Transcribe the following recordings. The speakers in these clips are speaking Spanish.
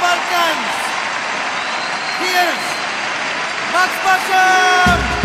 Balkans. Hier ist Max Bascham.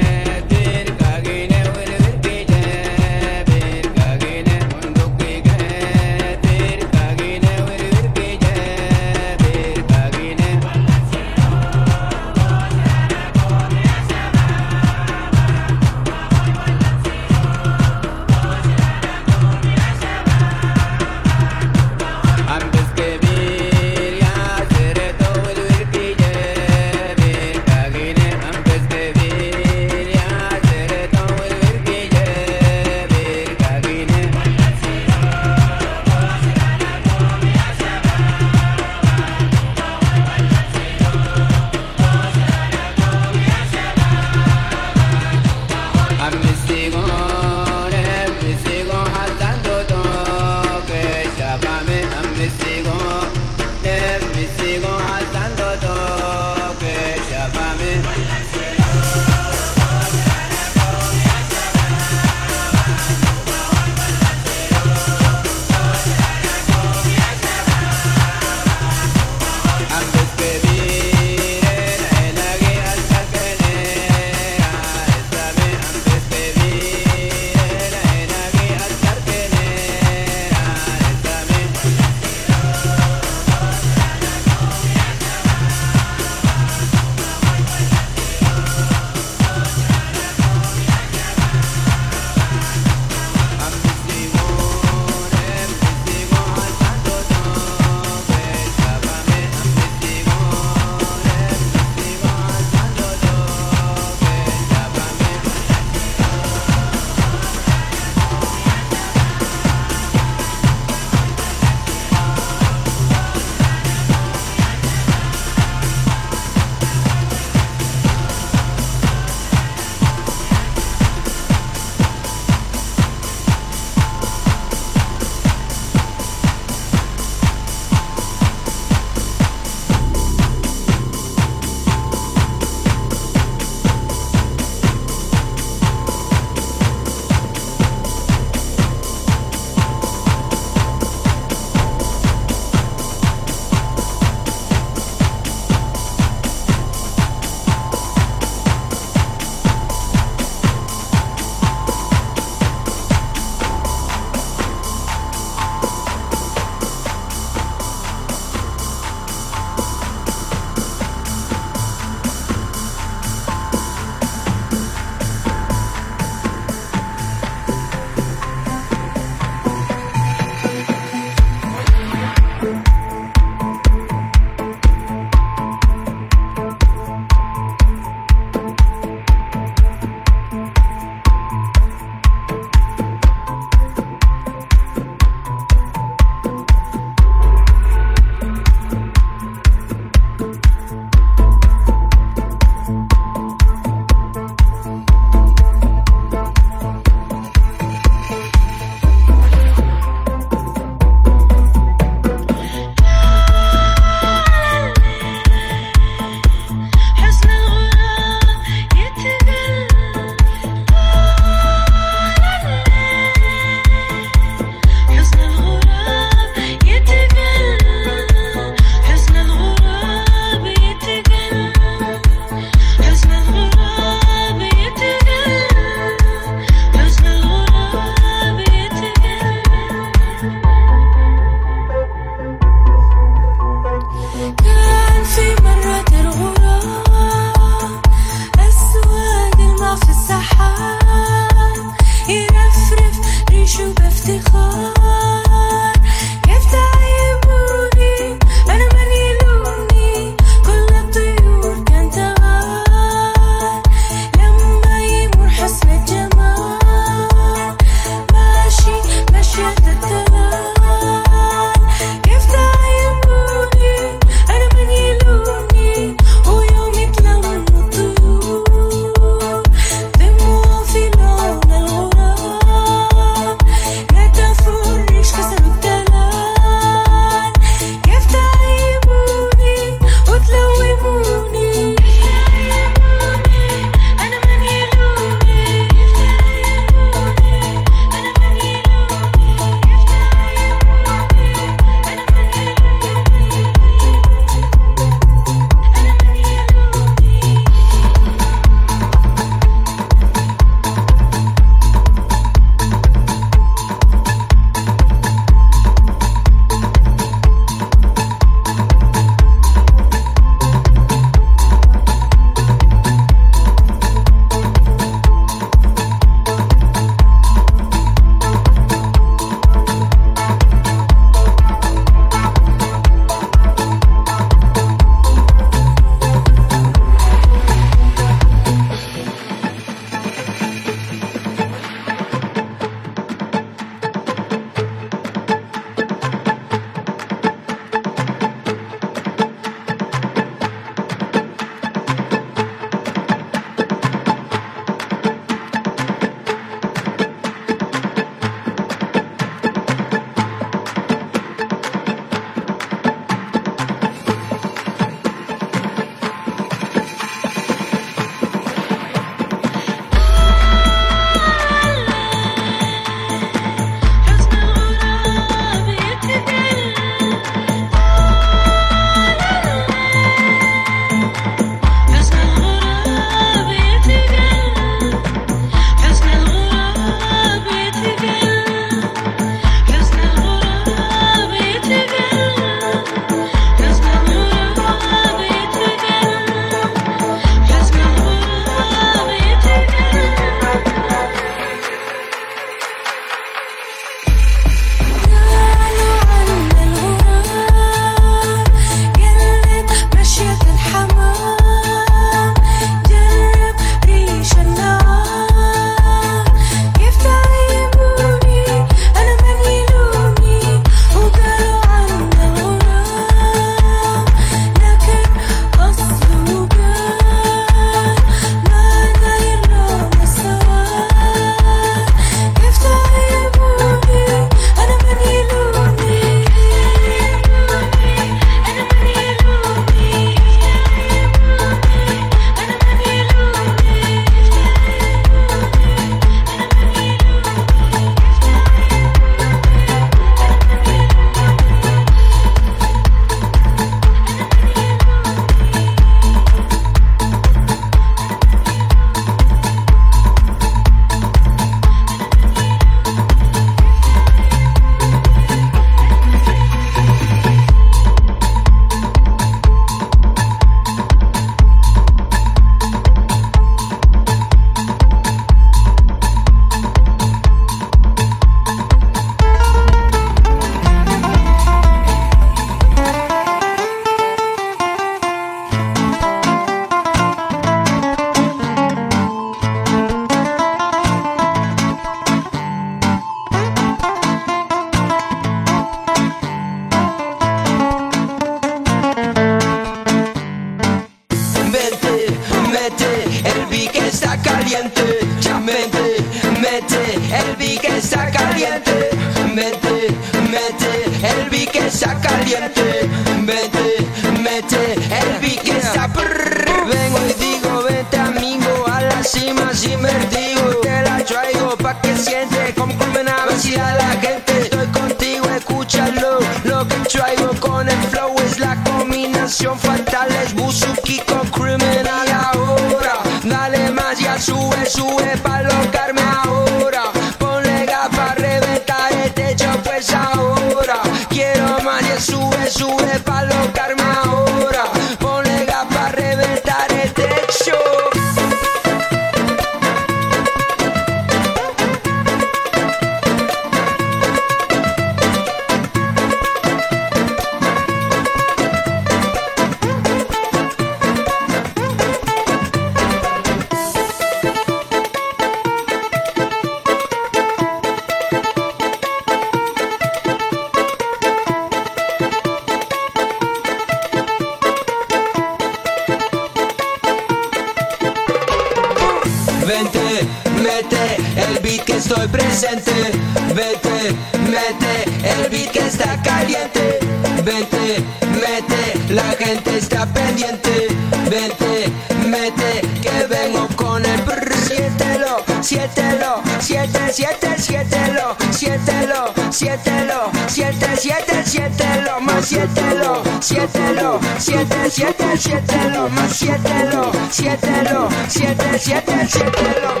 siete, siételo, más siételo, siételo, siete, siete, siételo.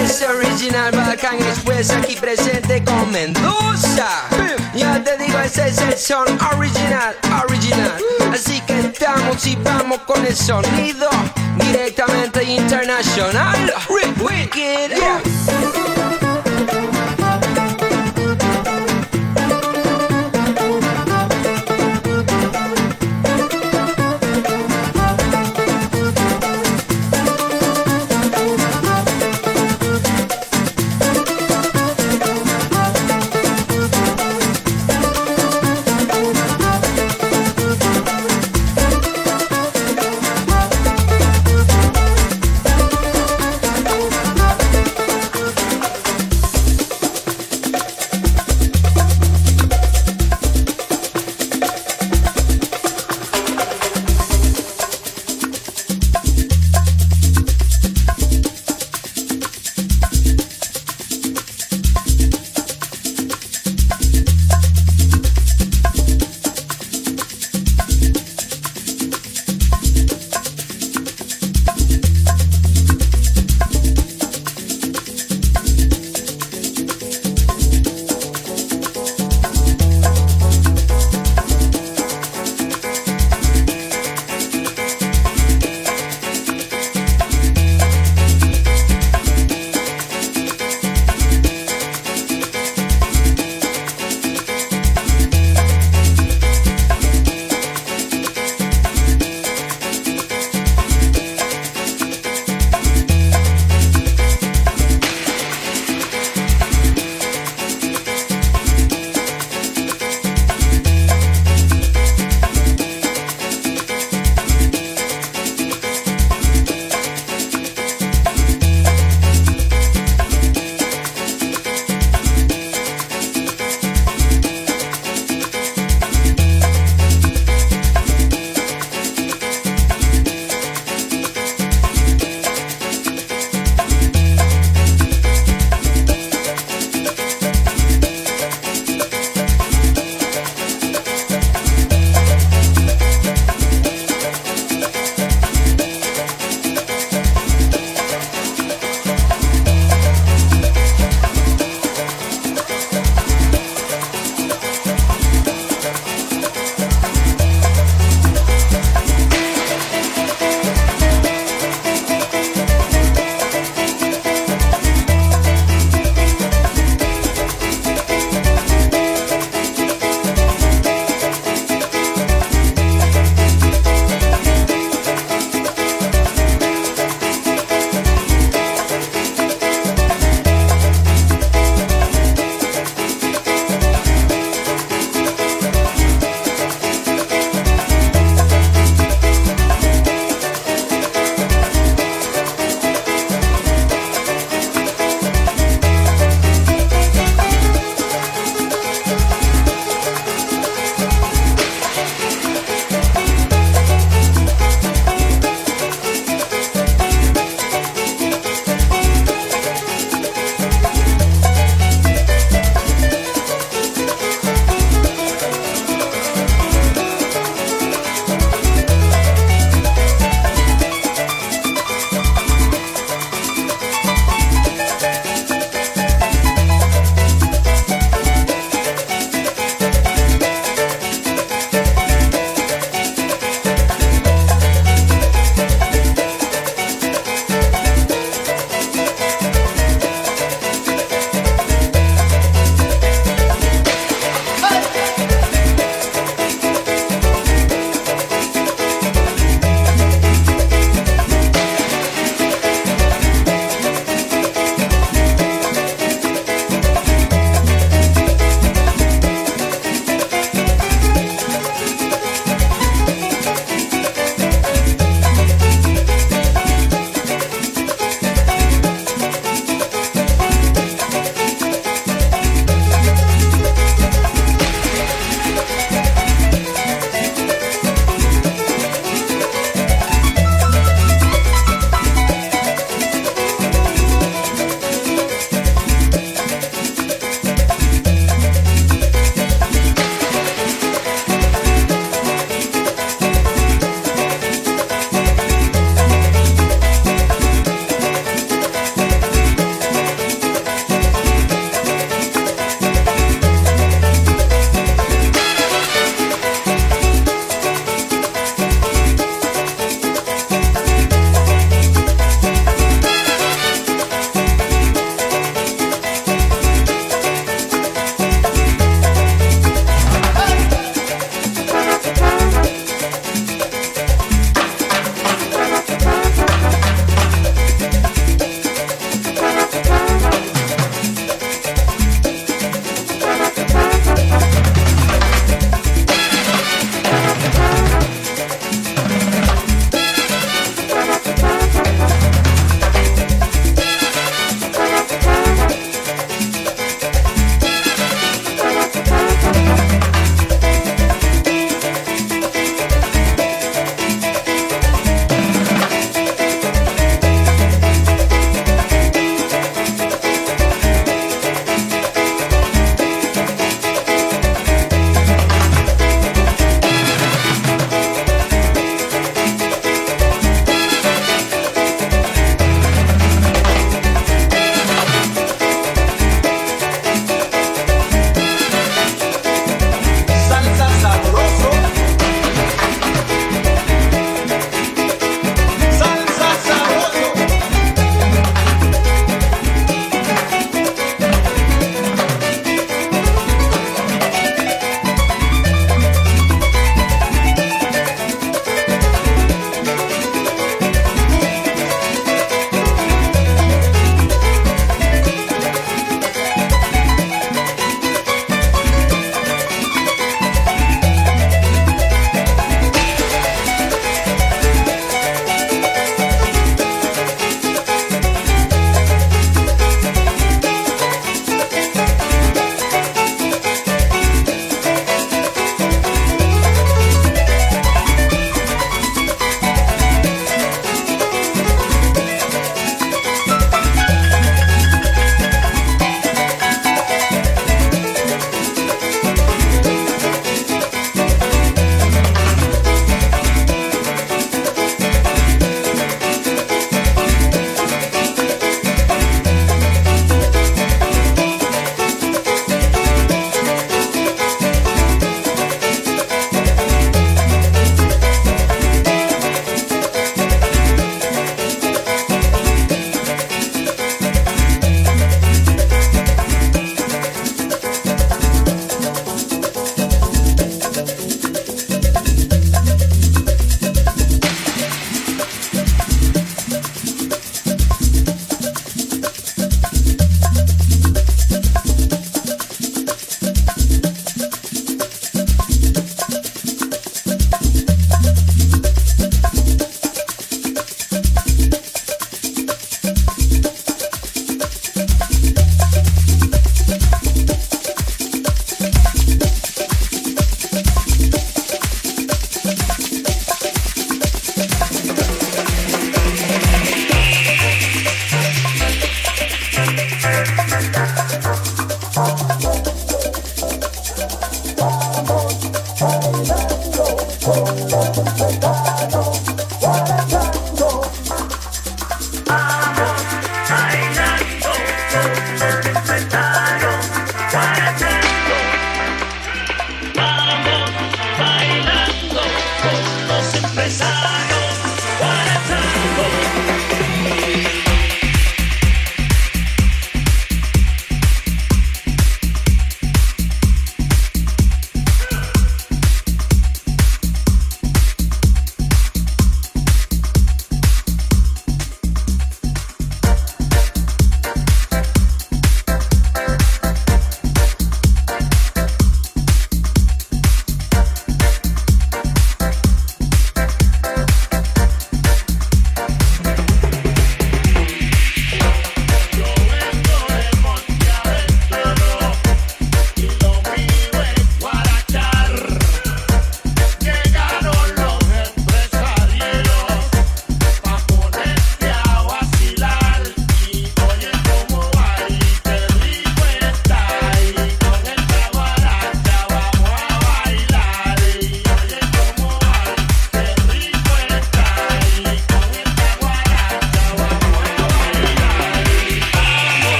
Es original Balkan Express aquí presente con Mendoza. Ya te digo, ese es el son original, original. Uh-huh. Así que estamos y vamos con el sonido directamente internacional. Wicked, yeah.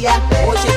día. Oye,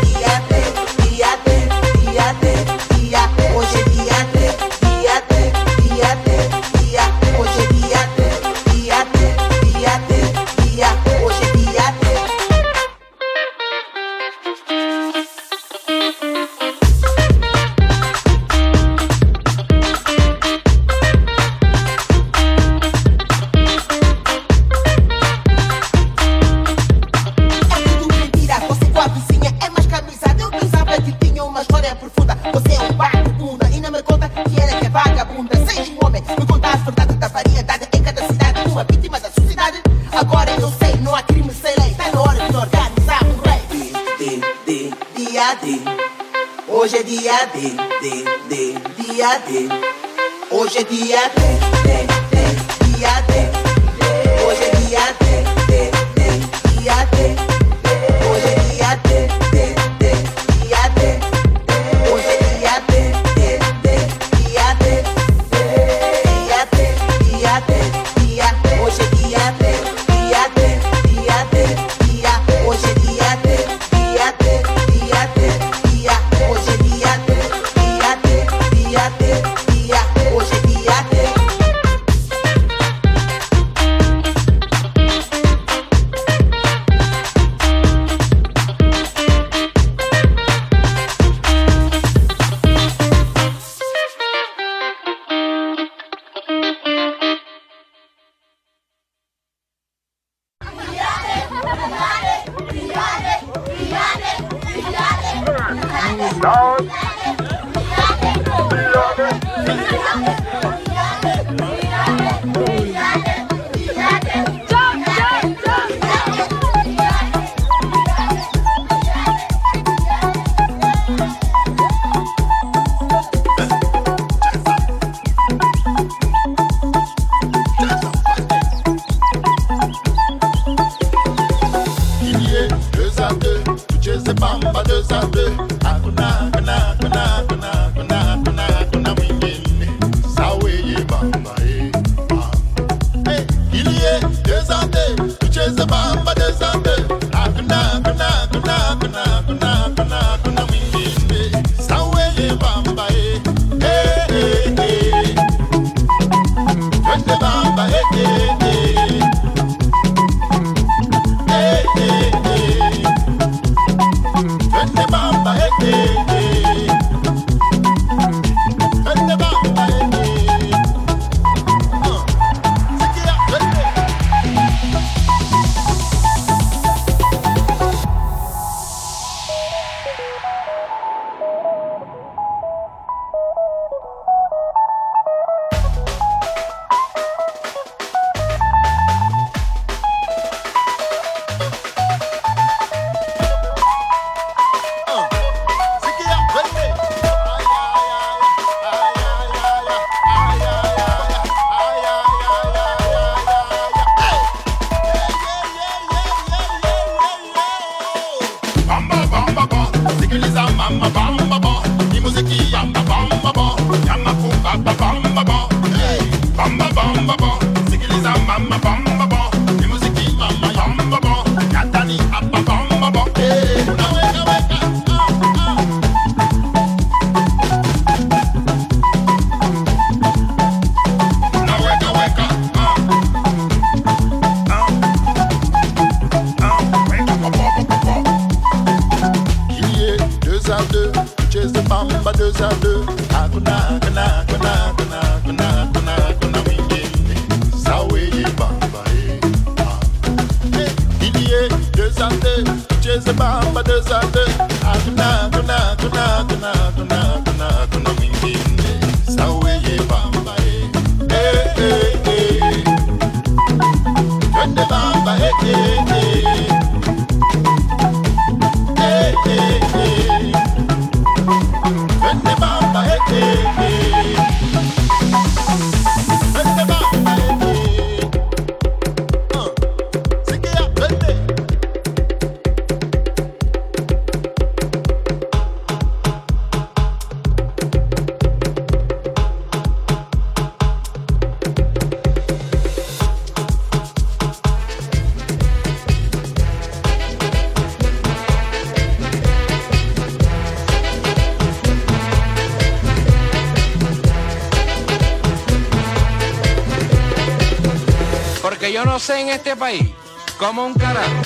país como un carajo.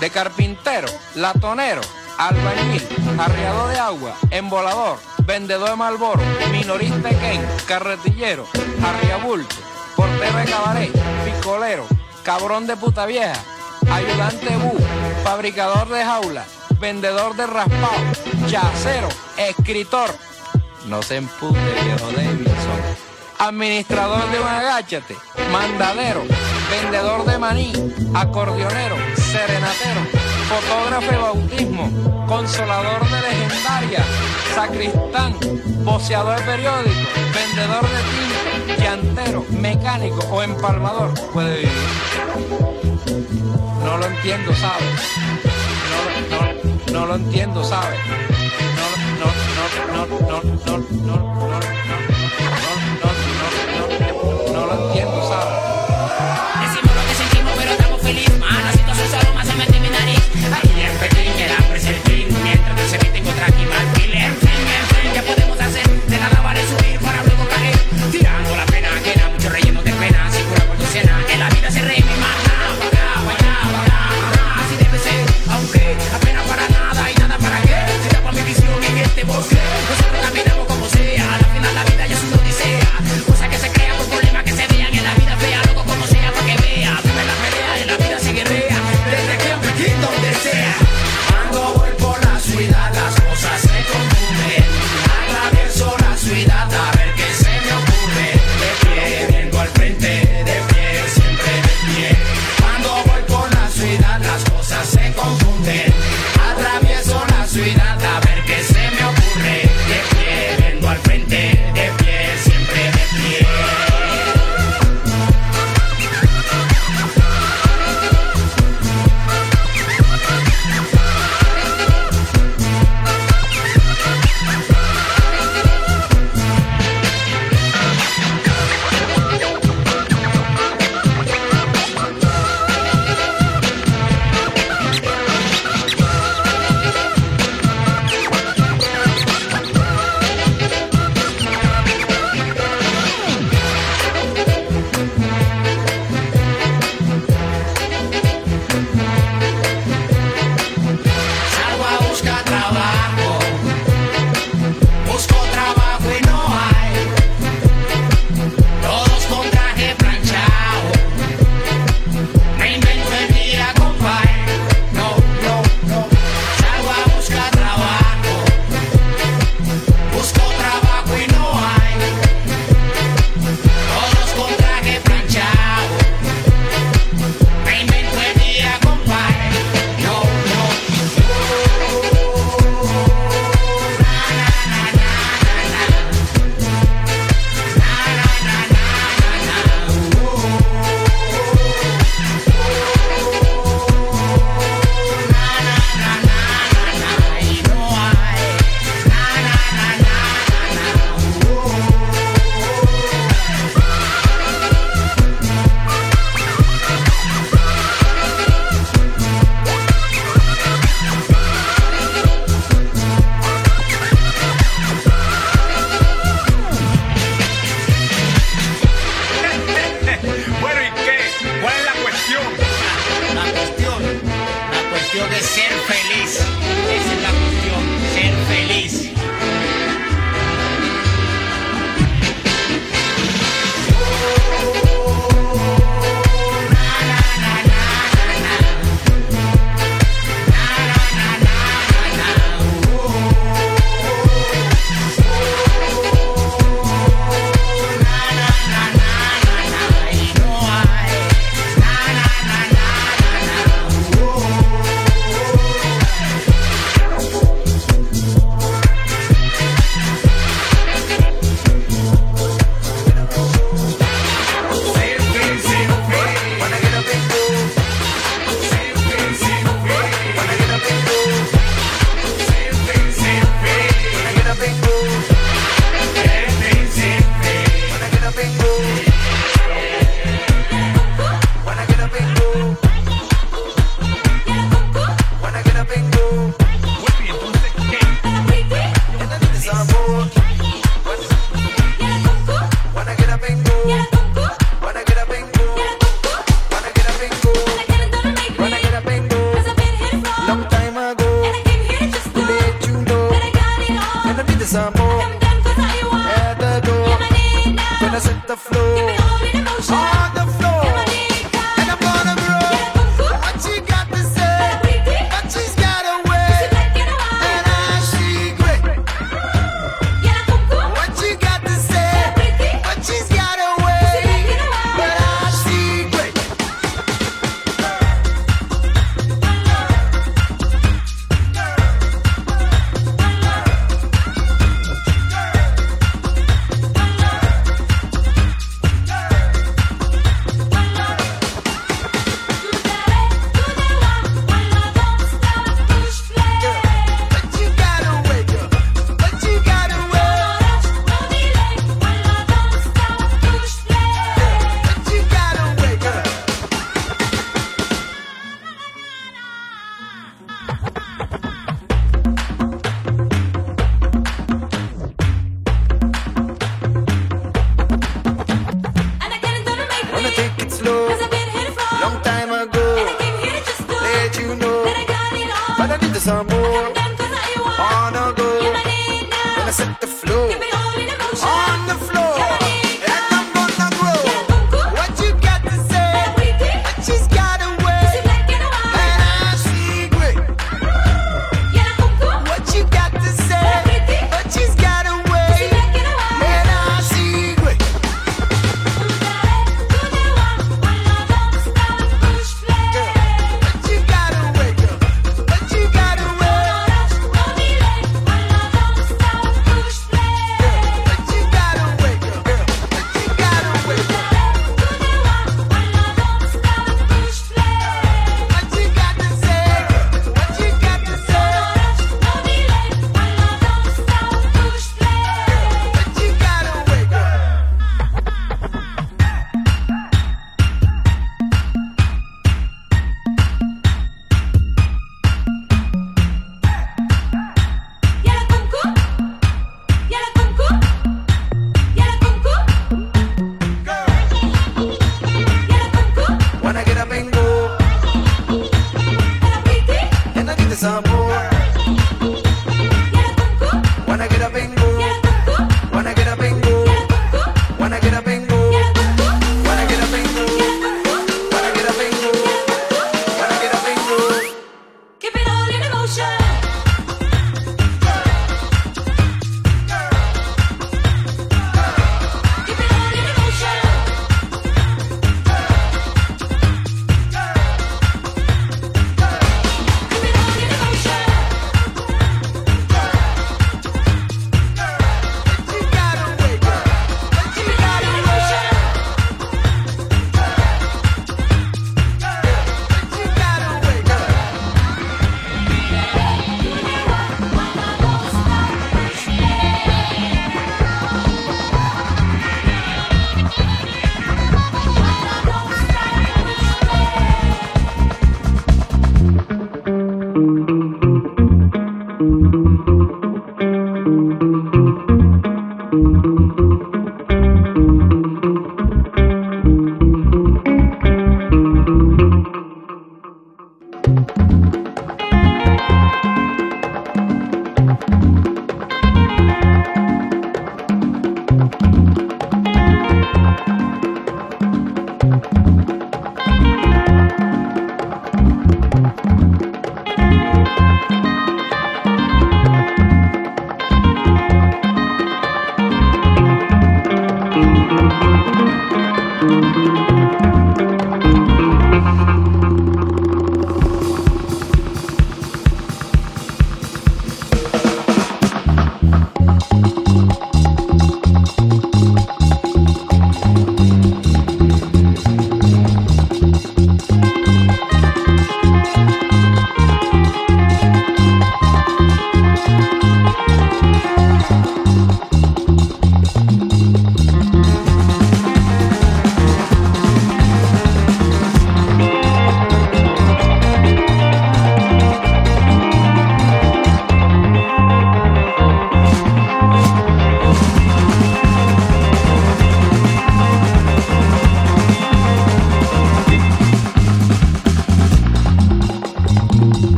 De carpintero, latonero, albañil, arreador de agua, embolador, vendedor de malboro, minorista de Ken, carretillero, arriabulto, portero de cabaret, picolero, cabrón de puta vieja, ayudante bu, fabricador de jaula, vendedor de raspado, yacero, escritor. No se empute, viejo Davidson. Administrador de un agáchate, mandadero, vendedor de maní, acordeonero, serenatero, fotógrafo de bautismo, consolador de legendaria, sacristán, voceador de periódico, vendedor de tinta, llantero, mecánico o empalmador puede vivir. No lo entiendo, ¿sabes? No, no, no lo entiendo, ¿sabes? No, no, no, no, no, no, no, no, no, no, no lo entiendo, ¿sabes? Decimos lo on a go. When I set the flow.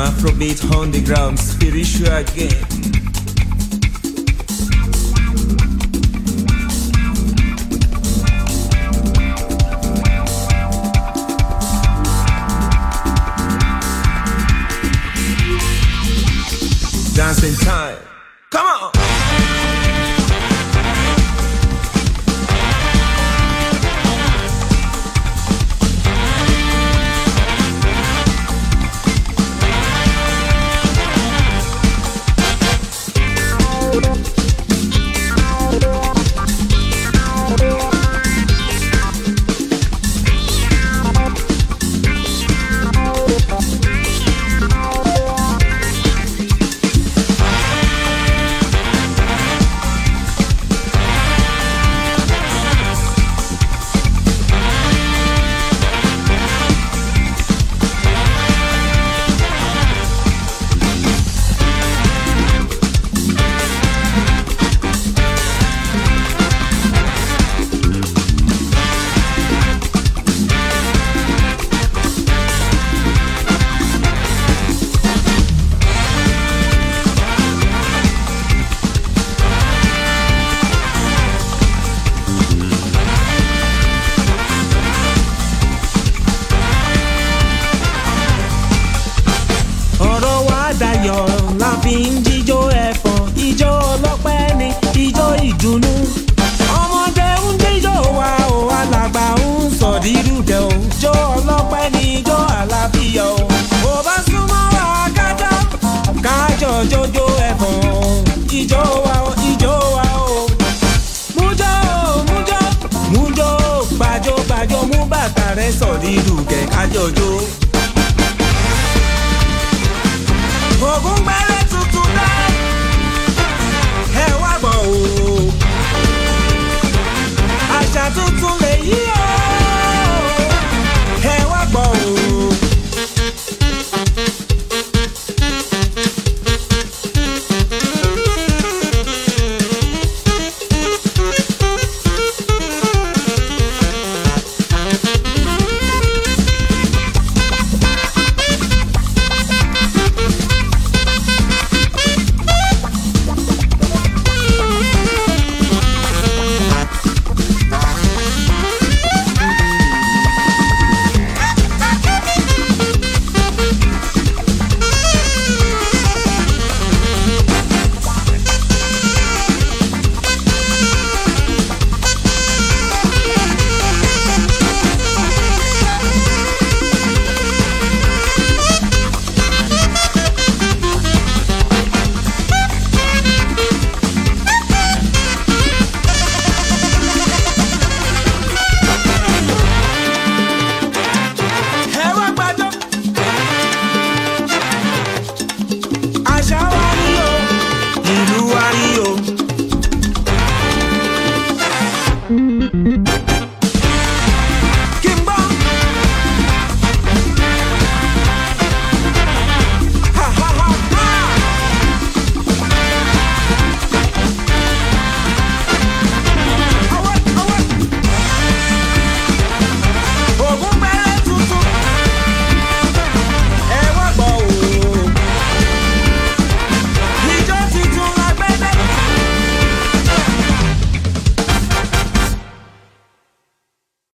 Afrobeat on the ground spiritual again.